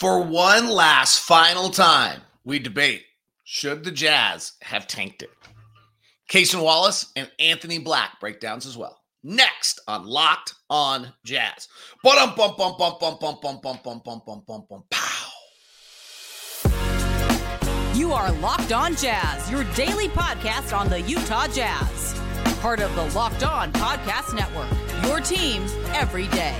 For one last final time, we debate should the Jazz have tanked it? Cason Wallace and Anthony Black breakdowns as well. Next on Locked on Jazz. Pow. You are Locked On Jazz, your daily podcast on the Utah Jazz. Part of the Locked On Podcast Network. Your team every day.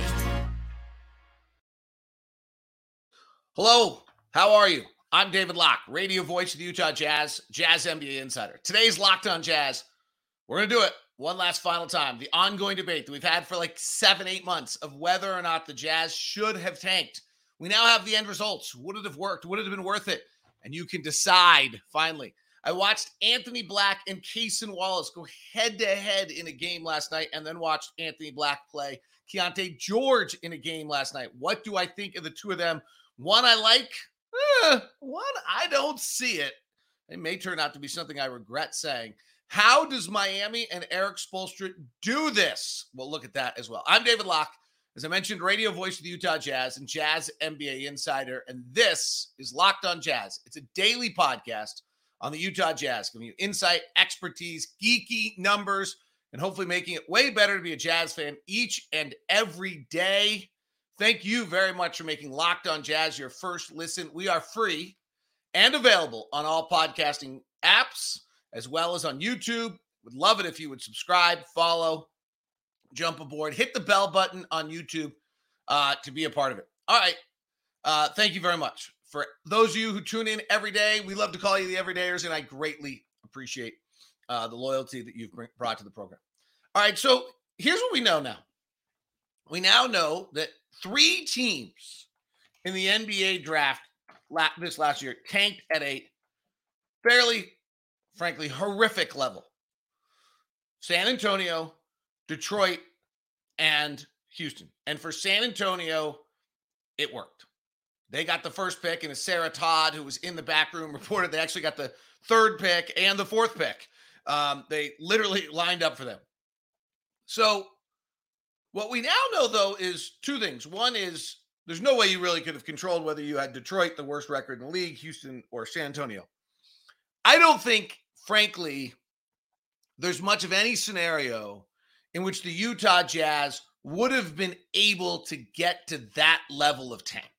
Hello, how are you? I'm David Locke, radio voice of the Utah Jazz, Jazz NBA insider. Today's Locked on Jazz. We're going to do it one last final time. The ongoing debate that we've had for like seven, eight months of whether or not the Jazz should have tanked. We now have the end results. Would it have worked? Would it have been worth it? And you can decide finally. I watched Anthony Black and Cason Wallace go head to head in a game last night and then watched Anthony Black play Keyonte George in a game last night. What do I think of the two of them? One I like, eh, one I don't see it. It may turn out to be something I regret saying. How does Miami and Erik Spoelstra do this? Well, look at that as well. I'm David Locke. As I mentioned, radio voice of the Utah Jazz and Jazz NBA insider. And this is Locked on Jazz. It's a daily podcast on the Utah Jazz, giving you insight, expertise, geeky numbers, and hopefully making it way better to be a Jazz fan each and every day. Thank you very much for making Locked on Jazz your first listen. We are free and available on all podcasting apps as well as on YouTube. Would love it if you would subscribe, follow, jump aboard, hit the bell button on YouTube uh, to be a part of it. All right. Uh, thank you very much. For those of you who tune in every day, we love to call you the everydayers, and I greatly appreciate uh, the loyalty that you've brought to the program. All right. So here's what we know now we now know that three teams in the NBA draft this last year tanked at a fairly, frankly, horrific level. San Antonio, Detroit, and Houston. And for San Antonio, it worked. They got the first pick, and Sarah Todd, who was in the back room, reported they actually got the third pick and the fourth pick. Um, they literally lined up for them. So what we now know, though, is two things. One is there's no way you really could have controlled whether you had Detroit, the worst record in the league, Houston, or San Antonio. I don't think, frankly, there's much of any scenario in which the Utah Jazz would have been able to get to that level of tank,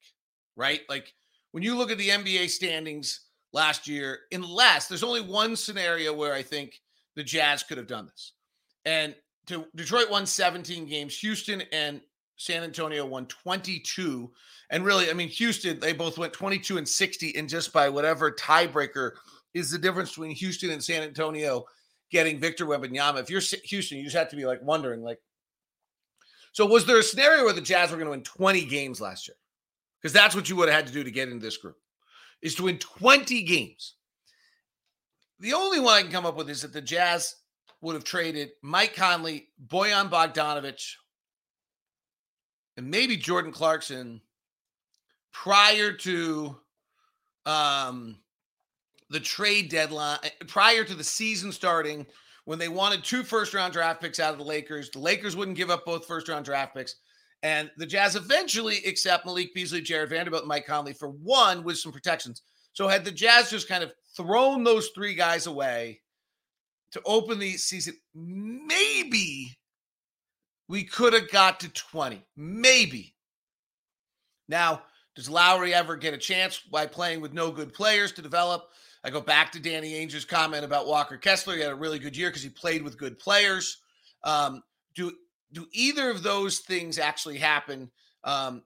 right? Like when you look at the NBA standings last year, unless there's only one scenario where I think the Jazz could have done this. And to Detroit won 17 games. Houston and San Antonio won 22. And really, I mean, Houston, they both went 22 and 60. And just by whatever tiebreaker is the difference between Houston and San Antonio getting Victor Wembanyama. If you're Houston, you just have to be like wondering, like, so was there a scenario where the Jazz were going to win 20 games last year? Because that's what you would have had to do to get into this group, is to win 20 games. The only one I can come up with is that the Jazz would have traded Mike Conley, Bojan Bogdanovic, and maybe Jordan Clarkson prior to um, the trade deadline, eh, prior to the season starting, when they wanted two first round draft picks out of the Lakers. The Lakers wouldn't give up both first round draft picks. And the Jazz eventually accept Malik Beasley, Jarred Vanderbilt, and Mike Conley for one with some protections. So had the Jazz just kind of thrown those three guys away to open the season, maybe we could have got to 20. Maybe. Now, does Lauri ever get a chance by playing with no good players to develop? I go back to Danny Ainge's comment about Walker Kessler. He had a really good year because he played with good players. Um, do do either of those things actually happen? Um,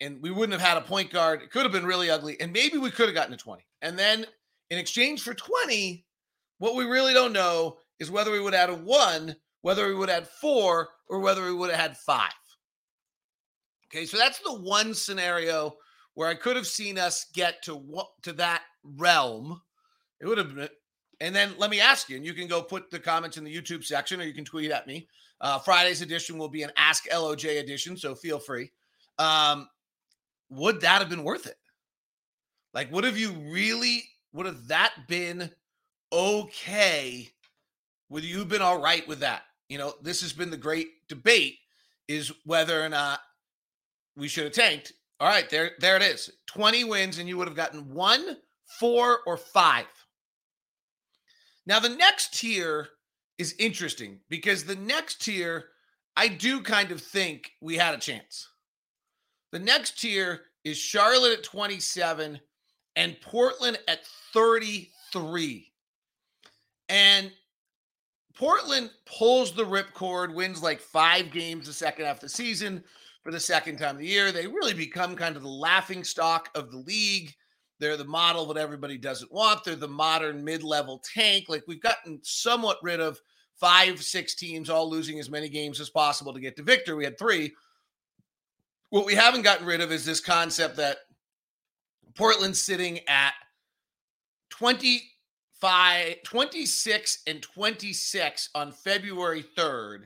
and we wouldn't have had a point guard. It could have been really ugly, and maybe we could have gotten to 20. And then in exchange for 20, what we really don't know is whether we would had a one, whether we would had four, or whether we would have had five. Okay, so that's the one scenario where I could have seen us get to what to that realm. It would have been, and then let me ask you, and you can go put the comments in the YouTube section, or you can tweet at me. Uh, Friday's edition will be an Ask LOJ edition, so feel free. Um, would that have been worth it? Like, would have you really? Would have that been okay with you've been all right with that? You know, this has been the great debate is whether or not we should have tanked. All right, there, there it is. 20 wins, and you would have gotten one, four, or five. Now, the next tier is interesting because the next tier, I do kind of think we had a chance. The next tier is Charlotte at 27 and Portland at 33. And Portland pulls the ripcord, wins like five games the second half of the season for the second time of the year. They really become kind of the laughing stock of the league. They're the model of what everybody doesn't want. They're the modern mid level tank. Like we've gotten somewhat rid of five, six teams all losing as many games as possible to get to victory. We had three. What we haven't gotten rid of is this concept that Portland's sitting at 25, 26 and 26 on February 3rd.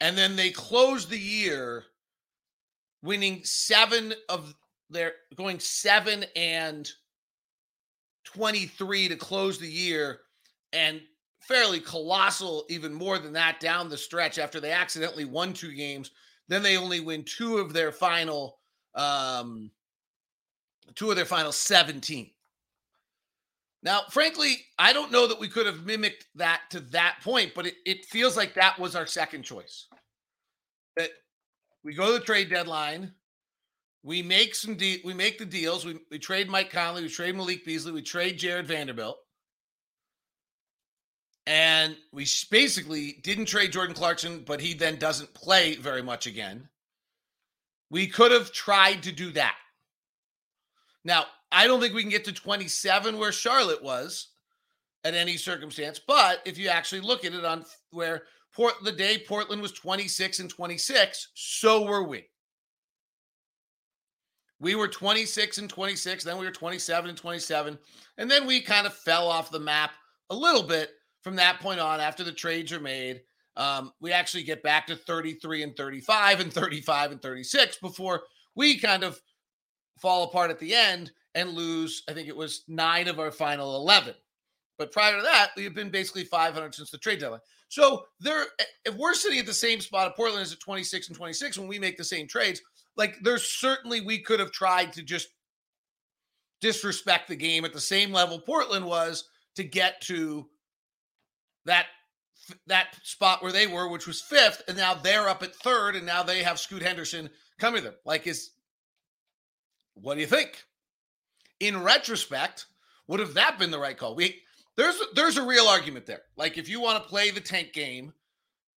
And then they close the year winning seven of their going seven and 23 to close the year and fairly colossal, even more than that down the stretch after they accidentally won two games. Then they only win two of their final, um, two of their final 17. Now, frankly, I don't know that we could have mimicked that to that point, but it, it feels like that was our second choice. That we go to the trade deadline, we make some de- we make the deals, we, we trade Mike Conley, we trade Malik Beasley, we trade Jarred Vanderbilt. And we basically didn't trade Jordan Clarkson, but he then doesn't play very much again. We could have tried to do that. Now, I don't think we can get to 27 where Charlotte was at any circumstance, but if you actually look at it on where Port the day Portland was 26 and 26, so were we. We were 26 and 26, then we were 27 and 27, and then we kind of fell off the map a little bit from that point on after the trades are made. Um, we actually get back to 33 and 35 and 35 and 36 before we kind of fall apart at the end and lose, I think it was nine of our final 11. But prior to that, we have been basically 500 since the trade deadline. So there, if we're sitting at the same spot, of Portland is at 26 and 26 when we make the same trades, like there's certainly we could have tried to just disrespect the game at the same level Portland was to get to that that spot where they were, which was fifth, and now they're up at third, and now they have Scoot Henderson coming to them. Like, is what do you think? In retrospect, would have that been the right call? We there's there's a real argument there. Like, if you want to play the tank game,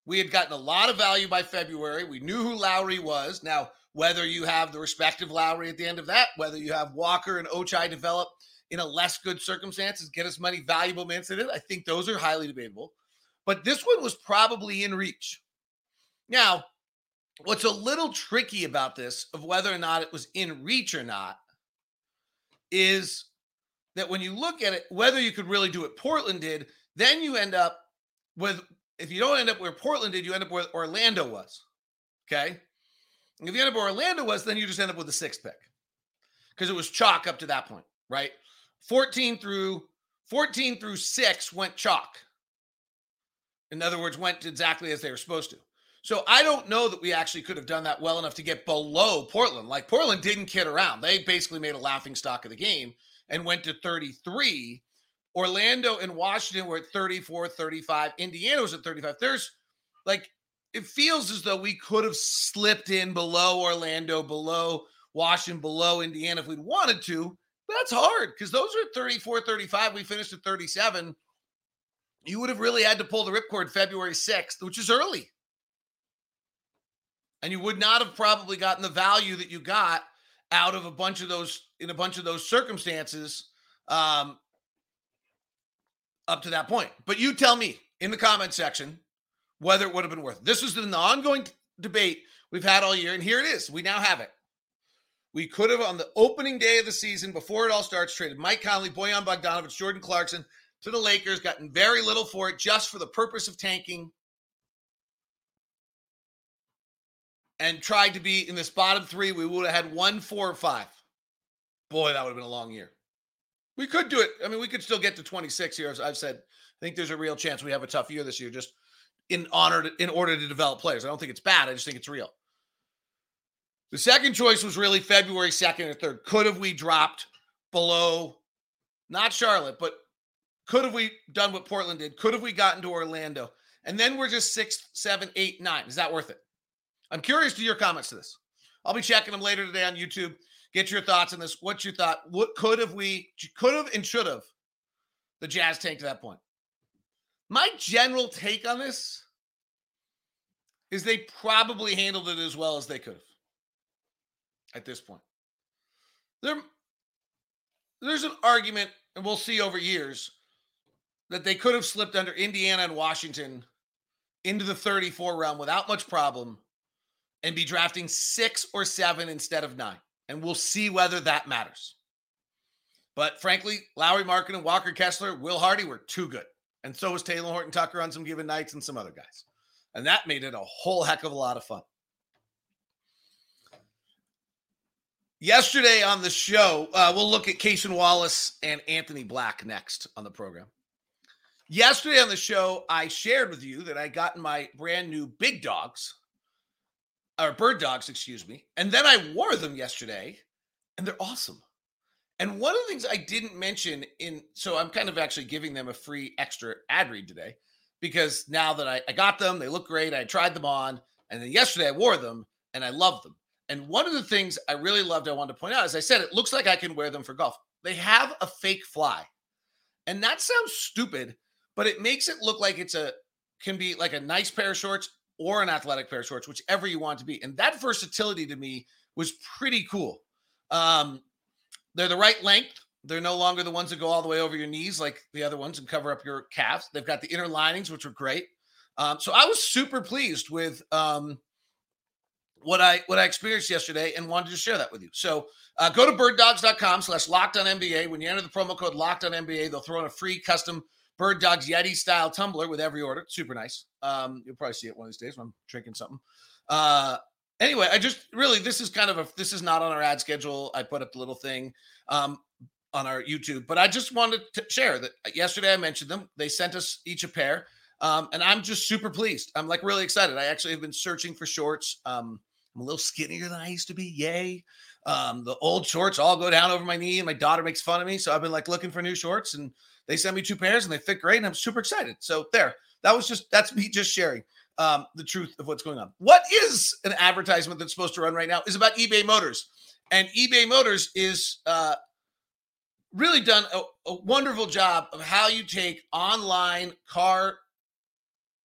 we had gotten a lot of value by February. We knew who Lauri was. Now, whether you have the respective Lauri at the end of that, whether you have Walker and Ochai develop in a less good circumstances, get as many valuable minutes in it. I think those are highly debatable. But this one was probably in reach. Now, what's a little tricky about this, of whether or not it was in reach or not, is that when you look at it, whether you could really do what Portland did, then you end up with, if you don't end up where Portland did, you end up where Orlando was. Okay. And if you end up where Orlando was, then you just end up with the sixth pick because it was chalk up to that point, right? 14 through 14 through 6 went chalk. In other words, went exactly as they were supposed to. So I don't know that we actually could have done that well enough to get below Portland. Like Portland didn't kid around. They basically made a laughing stock of the game and went to 33. Orlando and Washington were at 34, 35. Indiana was at 35. There's like it feels as though we could have slipped in below Orlando, below Washington, below Indiana if we'd wanted to. That's hard because those are 34, 35. We finished at 37. You would have really had to pull the ripcord February 6th, which is early. And you would not have probably gotten the value that you got out of a bunch of those in a bunch of those circumstances um, up to that point. But you tell me in the comment section whether it would have been worth it. This was the ongoing debate we've had all year, and here it is. We now have it. We could have, on the opening day of the season, before it all starts, traded Mike Conley, Bojan Bogdanovic, Jordan Clarkson to the Lakers, gotten very little for it just for the purpose of tanking, and tried to be in this bottom three. We would have had one, four, or five. Boy, that would have been a long year. We could do it. I mean, we could still get to 26 here. As I've said, I think there's a real chance we have a tough year this year, just in honor to, in order to develop players. I don't think it's bad. I just think it's real. The second choice was really February 2nd or 3rd. Could have we dropped below, not Charlotte, but could have we done what Portland did? Could have we gotten to Orlando? And then we're just six, seven, eight, nine. Is that worth it? I'm curious to your comments to this. I'll be checking them later today on YouTube. Get your thoughts on this. What you thought? What could have we could have and should have the Jazz take to that point? My general take on this is they probably handled it as well as they could have at this point. There, there's an argument, and we'll see over years, that they could have slipped under Indiana and Washington into the 34 round without much problem and be drafting six or seven instead of nine. And we'll see whether that matters. But frankly, Lauri Markkanen and Walker Kessler, Will Hardy were too good. And so was Talen Horton Tucker on some given nights and some other guys. And that made it a whole heck of a lot of fun. Yesterday on the show, uh, we'll look at Cason Wallace and Anthony Black next on the program. Yesterday on the show, I shared with you that I got my brand new big dogs, or bird dogs, excuse me. And then I wore them yesterday, and they're awesome. And one of the things I didn't mention in, so I'm kind of actually giving them a free extra ad read today because now that I, I got them, they look great. I tried them on, and then yesterday I wore them and I love them. And one of the things I really loved, I wanted to point out, as I said, it looks like I can wear them for golf. They have a fake fly. And that sounds stupid, but it makes it look like it's a can be like a nice pair of shorts or an athletic pair of shorts, whichever you want to be. And that versatility to me was pretty cool. Um, they're the right length. They're no longer the ones that go all the way over your knees like the other ones and cover up your calves. They've got the inner linings, which were great. Um, so I was super pleased with um, what I what I experienced yesterday and wanted to share that with you. So uh, go to birddogs.com slash locked on NBA. When you enter the promo code locked on NBA, they'll throw in a free custom Bird Dogs Yeti style tumbler with every order. Super nice. Um, you'll probably see it one of these days when I'm drinking something. Uh, anyway, I just really this is kind of a this is not on our ad schedule. I put up the little thing um, on our YouTube, but I just wanted to share that yesterday I mentioned them. They sent us each a pair. Um, and I'm just super pleased. I'm like really excited. I actually have been searching for shorts. Um, I'm a little skinnier than I used to be. Yay. Um, the old shorts all go down over my knee, and my daughter makes fun of me. So I've been like looking for new shorts, and they sent me two pairs and they fit great. And I'm super excited. So there, that was just that's me just sharing um, the truth of what's going on. What is an advertisement that's supposed to run right now is about eBay Motors. And eBay Motors is uh, really done a, a wonderful job of how you take online car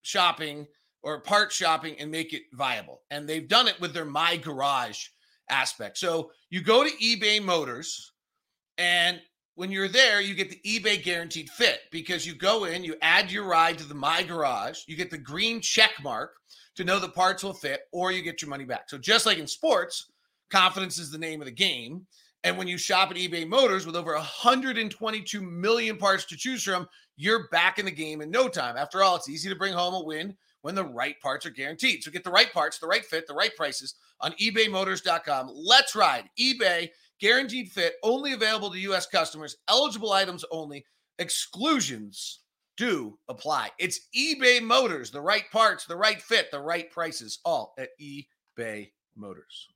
shopping or part shopping and make it viable. And they've done it with their My Garage aspect. So you go to eBay Motors, and when you're there, you get the eBay guaranteed fit because you go in, you add your ride to the My Garage, you get the green check mark to know the parts will fit, or you get your money back. So just like in sports, confidence is the name of the game. And when you shop at eBay Motors with over 122 million parts to choose from, you're back in the game in no time. After all, it's easy to bring home a win when the right parts are guaranteed. So get the right parts, the right fit, the right prices on ebaymotors.com. Let's ride. eBay guaranteed fit, only available to U.S. customers, eligible items only, exclusions do apply. It's eBay Motors, the right parts, the right fit, the right prices, all at eBay Motors.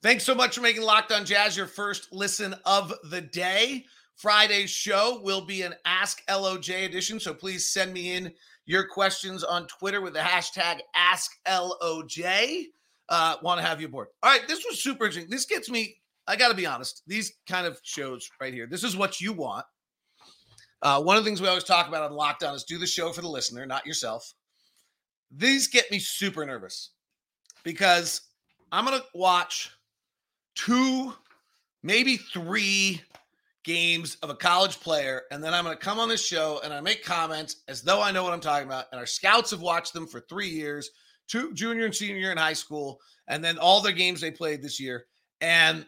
Thanks so much for making Locked On Jazz your first listen of the day. Friday's show will be an Ask LOJ edition, so please send me in your questions on Twitter with the hashtag AskLOJ. Uh, Want to have you aboard. All right, this was super interesting. This gets me, I got to be honest, these kind of shows right here, this is what you want. Uh, one of the things we always talk about on lockdown is do the show for the listener, not yourself. These get me super nervous because I'm to watch two, maybe three games of a college player, and then I'm going to come on this show and I make comments as though I know what I'm talking about. And our scouts have watched them for three years, two junior and senior year in high school, and then all their games they played this year. And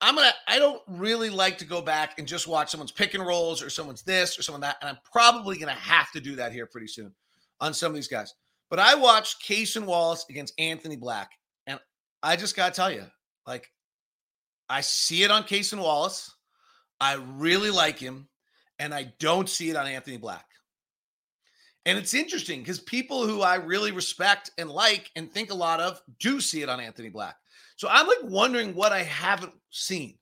I'm gonna. I don't really like to go back and just watch someone's pick and rolls or someone's this or someone that, and I'm probably gonna have to do that here pretty soon on some of these guys. But I watched Cason Wallace against Anthony Black, and I just gotta tell you, like, I see it on Cason Wallace. I really like him, and I don't see it on Anthony Black. And it's interesting because people who I really respect and like and think a lot of do see it on Anthony Black. So I'm like wondering what I haven't seen.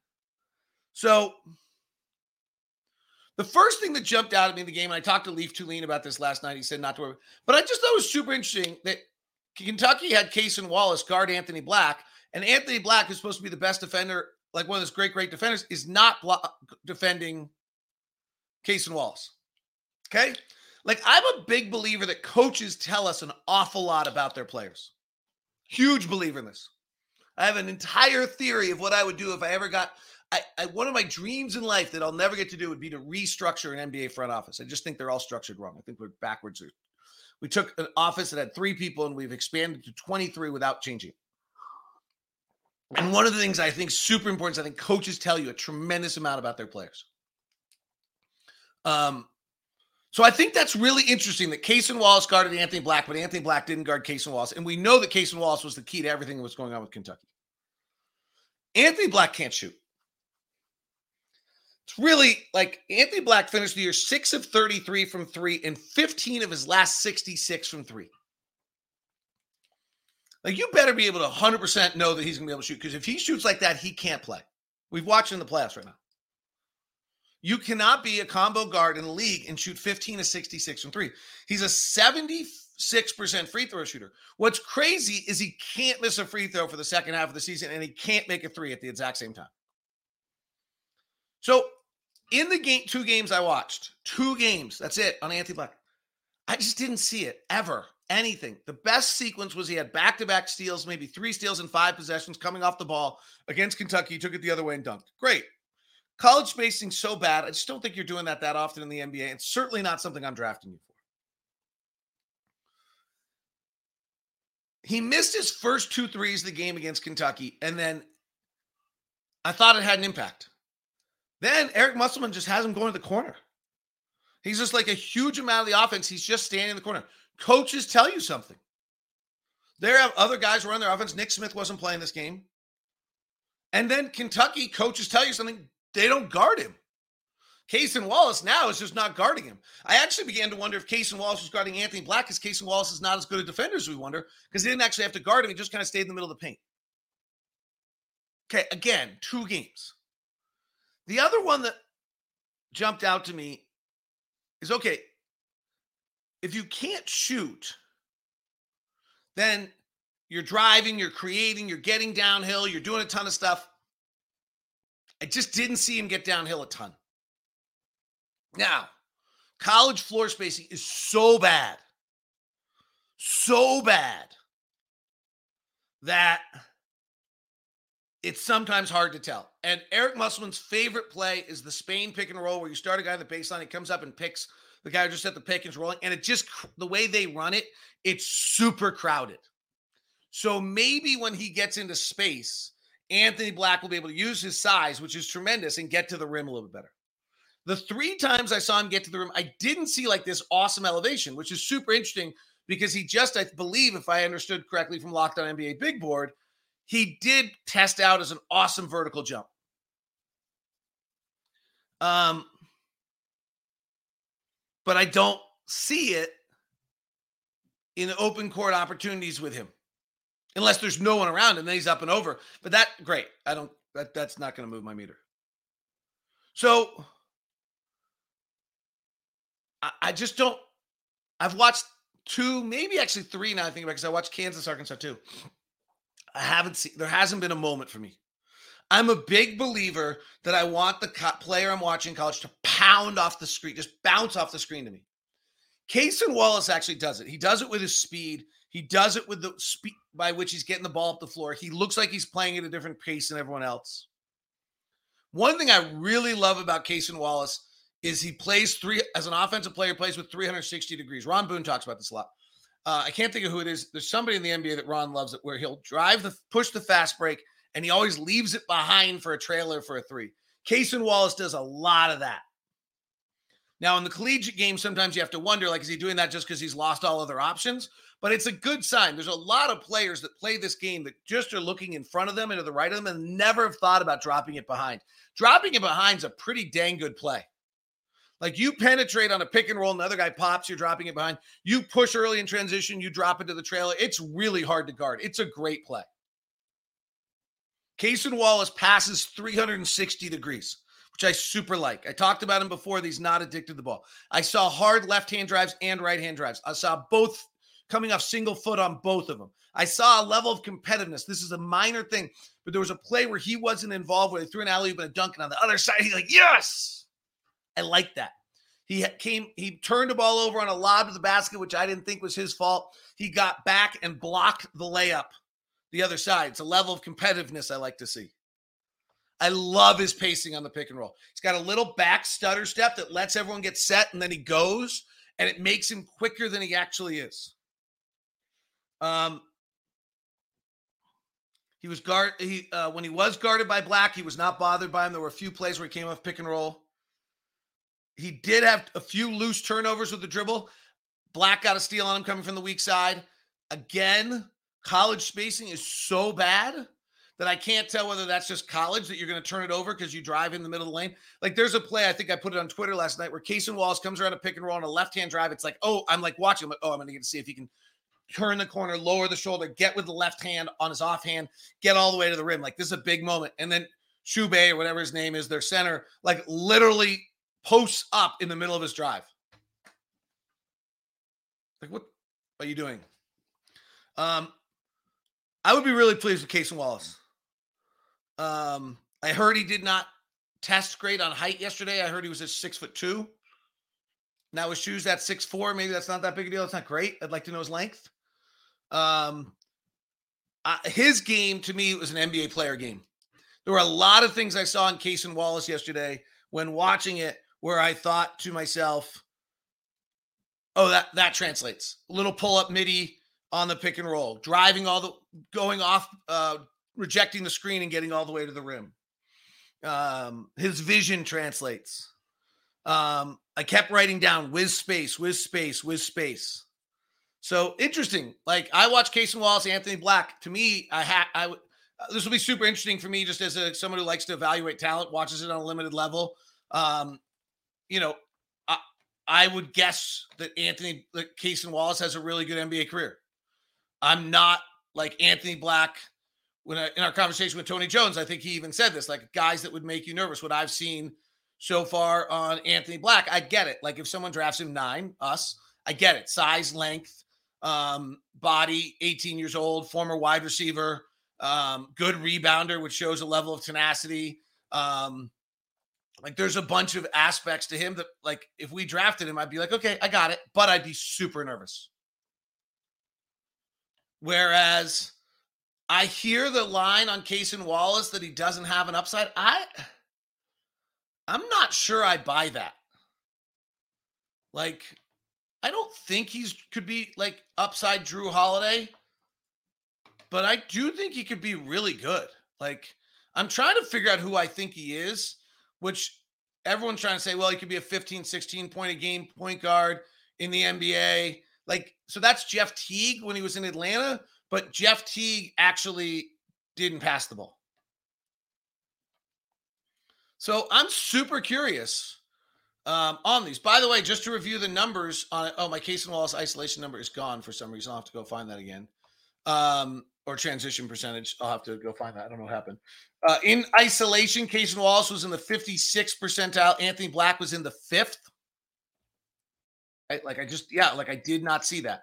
So the first thing that jumped out at me in the game, and I talked to Leif Thulin about this last night. He said not to worry, but I just thought it was super interesting that Kentucky had Cason Wallace guard Anthony Black, and Anthony Black, who's supposed to be the best defender, like one of those great, great defenders, is not blo- defending Cason Wallace. Okay. Like, I'm a big believer that coaches tell us an awful lot about their players. Huge believer in this. I have an entire theory of what I would do if I ever got. I, I, one of my dreams in life that I'll never get to do would be to restructure an NBA front office. I just think they're all structured wrong. I think we're backwards. We took an office that had three people and we've expanded to 23 without changing. And one of the things I think super important is I think coaches tell you a tremendous amount about their players. Um, so I think that's really interesting that Cason Wallace guarded Anthony Black, but Anthony Black didn't guard Cason Wallace. And we know that Cason Wallace was the key to everything that was going on with Kentucky. Anthony Black can't shoot. It's really like Anthony Black finished the year six of 33 from three and 15 of his last 66 from three. Like you better be able to 100% know that he's going to be able to shoot because if he shoots like that, he can't play. We've watched in the playoffs right now. You cannot be a combo guard in the league and shoot 15 to 66 from three. He's a 76% free throw shooter. What's crazy is he can't miss a free throw for the second half of the season and he can't make a three at the exact same time. So, in the game, two games I watched, two games, that's it on Anthony Black. I just didn't see it ever. Anything. The best sequence was he had back to back steals, maybe three steals in five possessions coming off the ball against Kentucky. He took it the other way and dunked. Great. College spacing so bad. I just don't think you're doing that that often in the NBA. It's certainly not something I'm drafting you for. He missed his first two threes the game against Kentucky, and then I thought it had an impact. Then Eric Musselman just has him going to the corner. He's just like a huge amount of the offense. He's just standing in the corner. Coaches tell you something. There are other guys running their offense. Nick Smith wasn't playing this game. And then Kentucky coaches tell you something they don't guard him. Cason Wallace now is just not guarding him. I actually began to wonder if Cason Wallace was guarding Anthony Black because Cason Wallace is not as good a defender as we wonder because he didn't actually have to guard him. He just kind of stayed in the middle of the paint. Okay, again, two games. The other one that jumped out to me is okay, if you can't shoot, then you're driving, you're creating, you're getting downhill, you're doing a ton of stuff. I just didn't see him get downhill a ton. Now, college floor spacing is so bad, so bad that it's sometimes hard to tell. And Eric Musselman's favorite play is the Spain pick and roll, where you start a guy in the baseline, he comes up and picks the guy who just set the pick and rolling, and it just the way they run it, it's super crowded. So maybe when he gets into space, Anthony Black will be able to use his size, which is tremendous, and get to the rim a little bit better. The three times I saw him get to the rim, I didn't see like this awesome elevation, which is super interesting because he just, I believe, if I understood correctly from Locked On NBA Big Board, he did test out as an awesome vertical jump. Um, but I don't see it in open court opportunities with him unless there's no one around and then he's up and over. But that great. I don't that that's not going to move my meter. So I, I, just don't. I've watched two, maybe actually three now. I think about because I watched Kansas, Arkansas too. I haven't seen. There hasn't been a moment for me. I'm a big believer that I want the player I'm watching college to pound off the screen, just bounce off the screen to me. Cason Wallace actually does it. He does it with his speed. He does it with the speed by which he's getting the ball up the floor. He looks like he's playing at a different pace than everyone else. One thing I really love about Cason Wallace is he plays three as an offensive player, plays with 360 degrees. Ron Boone talks about this a lot. Uh, I can't think of who it is. There's somebody in the NBA that Ron loves it, where he'll drive the push the fast break, and he always leaves it behind for a trailer for a three. Cason Wallace does a lot of that. Now, in the collegiate game, sometimes you have to wonder, like, is he doing that just because he's lost all other options? But it's a good sign. There's a lot of players that play this game that just are looking in front of them and to the right of them and never have thought about dropping it behind. Dropping it behind is a pretty dang good play. Like you penetrate on a pick and roll, another guy pops, you're dropping it behind. You push early in transition, you drop into the trailer. It's really hard to guard. It's a great play. Cason Wallace passes 360 degrees, which I super like. I talked about him before. He's not addicted to the ball. I saw hard left hand drives and right hand drives. I saw both coming off single foot on both of them. I saw a level of competitiveness. This is a minor thing, but there was a play where he wasn't involved where they threw an alley oop and a dunk, and on the other side, he's like, yes. I like that. He came, he turned the ball over on a lob to the basket, which I didn't think was his fault. He got back and blocked the layup the other side. It's a level of competitiveness I like to see. I love his pacing on the pick and roll. He's got a little back stutter step that lets everyone get set and then he goes and it makes him quicker than he actually is. Um, he was guard. He uh, when he was guarded by Black, he was not bothered by him. There were a few plays where he came off pick and roll. He did have a few loose turnovers with the dribble. Black got a steal on him coming from the weak side. Again, college spacing is so bad that I can't tell whether that's just college that you're going to turn it over because you drive in the middle of the lane. Like there's a play, I think I put it on Twitter last night where Cason Wallace comes around a pick and roll on a left hand drive. It's like, oh, I'm like watching. I'm like, oh, I'm going to get to see if he can turn the corner, lower the shoulder, get with the left hand on his offhand, get all the way to the rim. Like this is a big moment. And then Shube or whatever his name is, their center, like literally posts up in the middle of his drive. Like, what are you doing? Um, I would be really pleased with Cason Wallace. Um, I heard he did not test great on height yesterday. I heard he was at six foot two. Now his shoes at six four. Maybe that's not that big a deal. It's not great. I'd like to know his length. Um, uh, his game to me was an NBA player game. There were a lot of things I saw in Cason Wallace yesterday when watching it where I thought to myself, "Oh, that that translates." A little pull up midi on the pick and roll, driving all the going off, uh, rejecting the screen and getting all the way to the rim. Um, his vision translates. Um, I kept writing down whiz space, whiz space, whiz space. So interesting. Like I watch Cason Wallace, Anthony Black. To me, I had I. Uh, this will be super interesting for me, just as a someone who likes to evaluate talent, watches it on a limited level. Um, you know, I, I would guess that Anthony, that Cason Wallace has a really good NBA career. I'm not like Anthony Black. When I, in our conversation with Tony Jones, I think he even said this, like guys that would make you nervous. What I've seen so far on Anthony Black, I get it. Like if someone drafts him nine, us, I get it. Size, length, um, body, 18 years old, former wide receiver, um, good rebounder, which shows a level of tenacity. Um, like there's a bunch of aspects to him that, like, if we drafted him, I'd be like, okay, I got it, but I'd be super nervous. Whereas I hear the line on Cason Wallace that he doesn't have an upside. I I'm not sure I buy that. Like I don't think he's could be like upside Jrue Holiday, but I do think he could be really good. Like I'm trying to figure out who I think he is, which everyone's trying to say, well, he could be a 15, 16 point a game point guard in the NBA. Like, so that's Jeff Teague when he was in Atlanta, but Jeff Teague actually didn't pass the ball. So I'm super curious um, on these. By the way, just to review the numbers on oh, my Cason Wallace isolation number is gone for some reason. I'll have to go find that again. Um, or transition percentage. I'll have to go find that. I don't know what happened. Uh, in isolation, Cason Wallace was in the 56th percentile. Anthony Black was in the fifth. I, like I just, yeah, like I did not see that.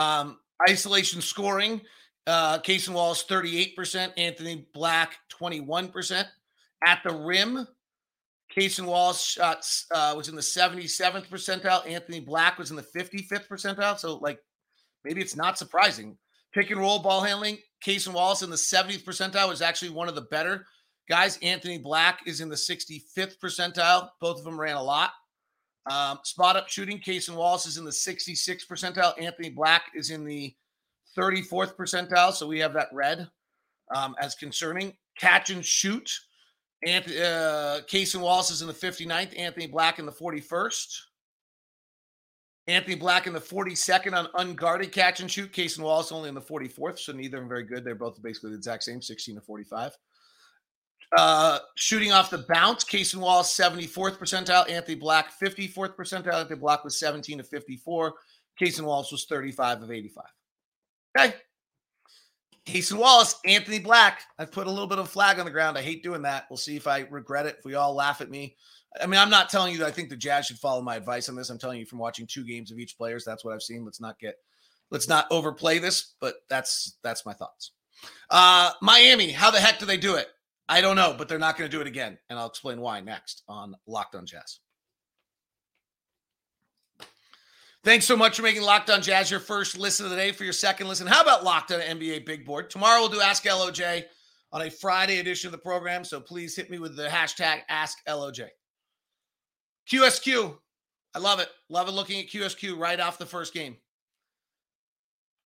Um, isolation scoring, uh, Cason Wallace 38%, Anthony Black 21%. At the rim, Cason Wallace shots uh, was in the 77th percentile. Anthony Black was in the 55th percentile. So, like, maybe it's not surprising. Pick and roll ball handling, Casey Wallace in the 70th percentile was actually one of the better guys. Anthony Black is in the 65th percentile. Both of them ran a lot. Um, spot up shooting, Casey Wallace is in the 66th percentile. Anthony Black is in the 34th percentile. So we have that red um, as concerning. Catch and shoot, Uh, Cason Wallace is in the 59th. Anthony Black in the 41st. Anthony Black in the 42nd on unguarded catch and shoot. Cason Wallace only in the 44th. So neither of them very good. They're both basically the exact same, 16 to 45. Uh, shooting off the bounce, Cason Wallace 74th percentile, Anthony Black 54th percentile. Anthony Black was 17 to 54. Cason Wallace was 35 of 85. Okay. Cason Wallace, Anthony Black. I've put a little bit of flag on the ground. I hate doing that. We'll see if I regret it. If we all laugh at me. I mean, I'm not telling you that I think the Jazz should follow my advice on this. I'm telling you from watching two games of each players. That's what I've seen. Let's not get let's not overplay this, but that's that's my thoughts. Uh Miami, how the heck do they do it? I don't know, but they're not going to do it again. And I'll explain why next on Locked on Jazz. Thanks so much for making Locked on Jazz your first listen of the day for your second listen. How about Locked on NBA Big Board? Tomorrow we'll do Ask LOJ on a Friday edition of the program. So please hit me with the hashtag Ask LOJ. QSQ. I love it. Love it looking at QSQ right off the first game.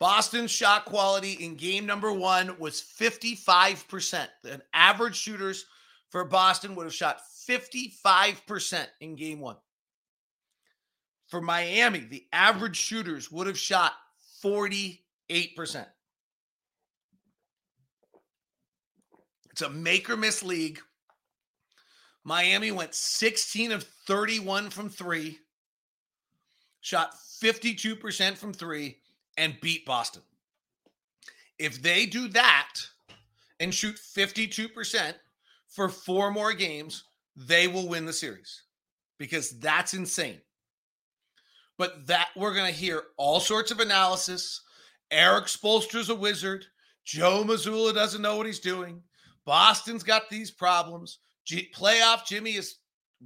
Boston's shot quality in game number one was 55%. The average shooters for Boston would have shot 55% in game one. For Miami, the average shooters would have shot 48%. It's a make or miss league. Miami went 16 of 31 from three, shot 52% from three and beat Boston. If they do that and shoot 52% for four more games, they will win the series because that's insane. But that we're going to hear all sorts of analysis. Erik Spoelstra's a wizard. Joe Mazzulla doesn't know what he's doing. Boston's got these problems. G- playoff Jimmy is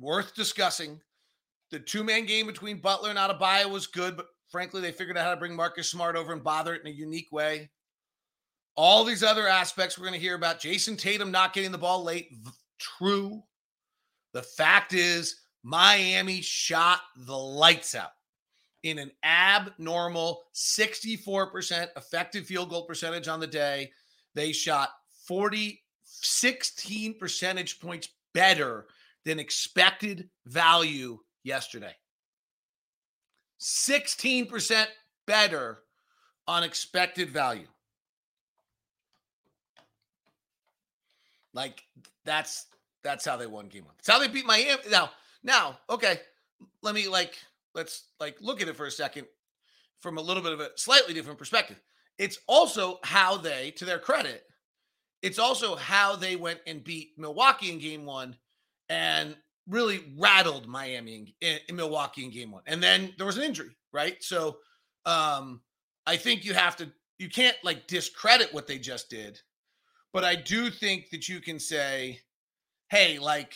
worth discussing. The two man game between Butler and Adebayo was good, but Frankly, they figured out how to bring Marcus Smart over and bother it in a unique way. All these other aspects we're going to hear about. Jayson Tatum not getting the ball late. True. The fact is, Miami shot the lights out in an abnormal 64% effective field goal percentage on the day. They shot 40, 16 percentage points better than expected value yesterday. 16% better on expected value. Like that's that's how they won game one. It's how they beat Miami. Now, now, okay, let me like let's like look at it for a second from a little bit of a slightly different perspective. It's also how they, to their credit, it's also how they went and beat Milwaukee in game one and really rattled Miami in, in, Milwaukee in game one. And then there was an injury, right? So um, I think you have to, you can't like discredit what they just did. But I do think that you can say, hey, like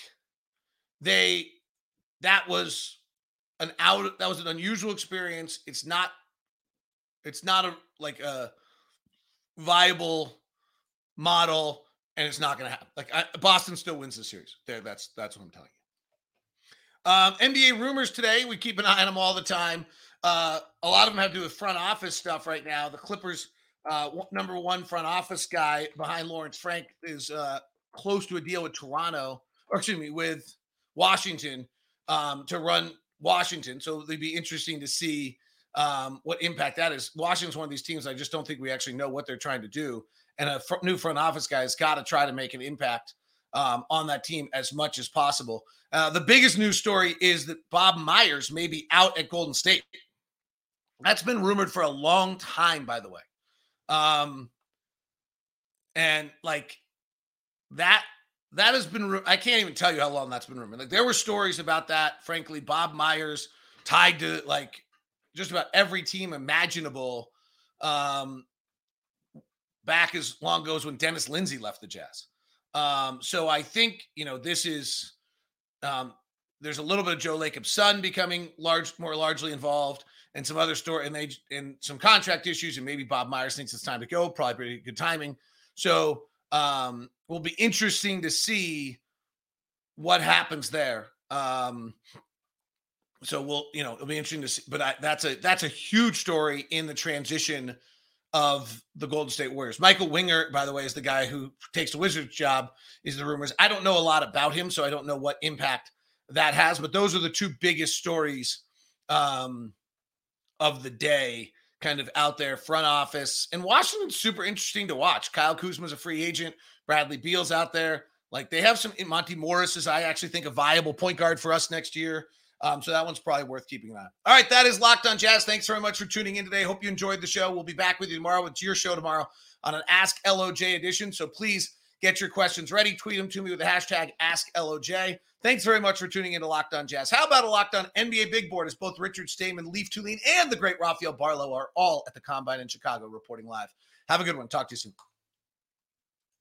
they, that was an out, that was an unusual experience. It's not, it's not a, like a viable model and it's not going to happen. Like I, Boston still wins the series. There, that's that's what I'm telling you. Um, NBA rumors today. We keep an eye on them all the time. Uh, a lot of them have to do with front office stuff right now. The Clippers, uh, number one front office guy behind Lawrence Frank, is uh, close to a deal with Toronto, or excuse me, with Washington um, to run Washington. So it'd be interesting to see um, what impact that is. Washington's one of these teams I just don't think we actually know what they're trying to do. And a fr- new front office guy has got to try to make an impact um, on that team as much as possible. Uh, the biggest news story is that Bob Myers may be out at Golden State. That's been rumored for a long time, by the way. Um, and like that, that has been, I can't even tell you how long that's been rumored. Like there were stories about that. Frankly, Bob Myers tied to like just about every team imaginable um, back as long ago as when Dennis Lindsey left the Jazz. Um, so I think, you know, this is um, there's a little bit of Joe Lacob's son becoming large, more largely involved, and some other story, and they and some contract issues, and maybe Bob Myers thinks it's time to go. Probably pretty good timing. So um, will be interesting to see what happens there. Um, so we'll, you know, it'll be interesting to see. But I, that's a that's a huge story in the transition of the Golden State Warriors. Michael Winger, by the way, is the guy who takes the Wizards job, is the rumors. I don't know a lot about him, so I don't know what impact that has, but those are the two biggest stories um, of the day kind of out there, front office. And Washington's super interesting to watch. Kyle Kuzma's a free agent. Bradley Beal's out there. Like they have some Monte Morris is I actually think a viable point guard for us next year. Um, so that one's probably worth keeping an eye. All right, that is Locked On Jazz. Thanks very much for tuning in today. Hope you enjoyed the show. We'll be back with you tomorrow. It's your show tomorrow on an Ask LOJ edition. So please get your questions ready. Tweet them to me with the hashtag AskLOJ. Thanks very much for tuning in to Locked On Jazz. How about a Locked On NBA Big Board as both Richard Stayman, Leif Thulin, and the great Rafael Barlowe are all at the Combine in Chicago reporting live. Have a good one. Talk to you soon.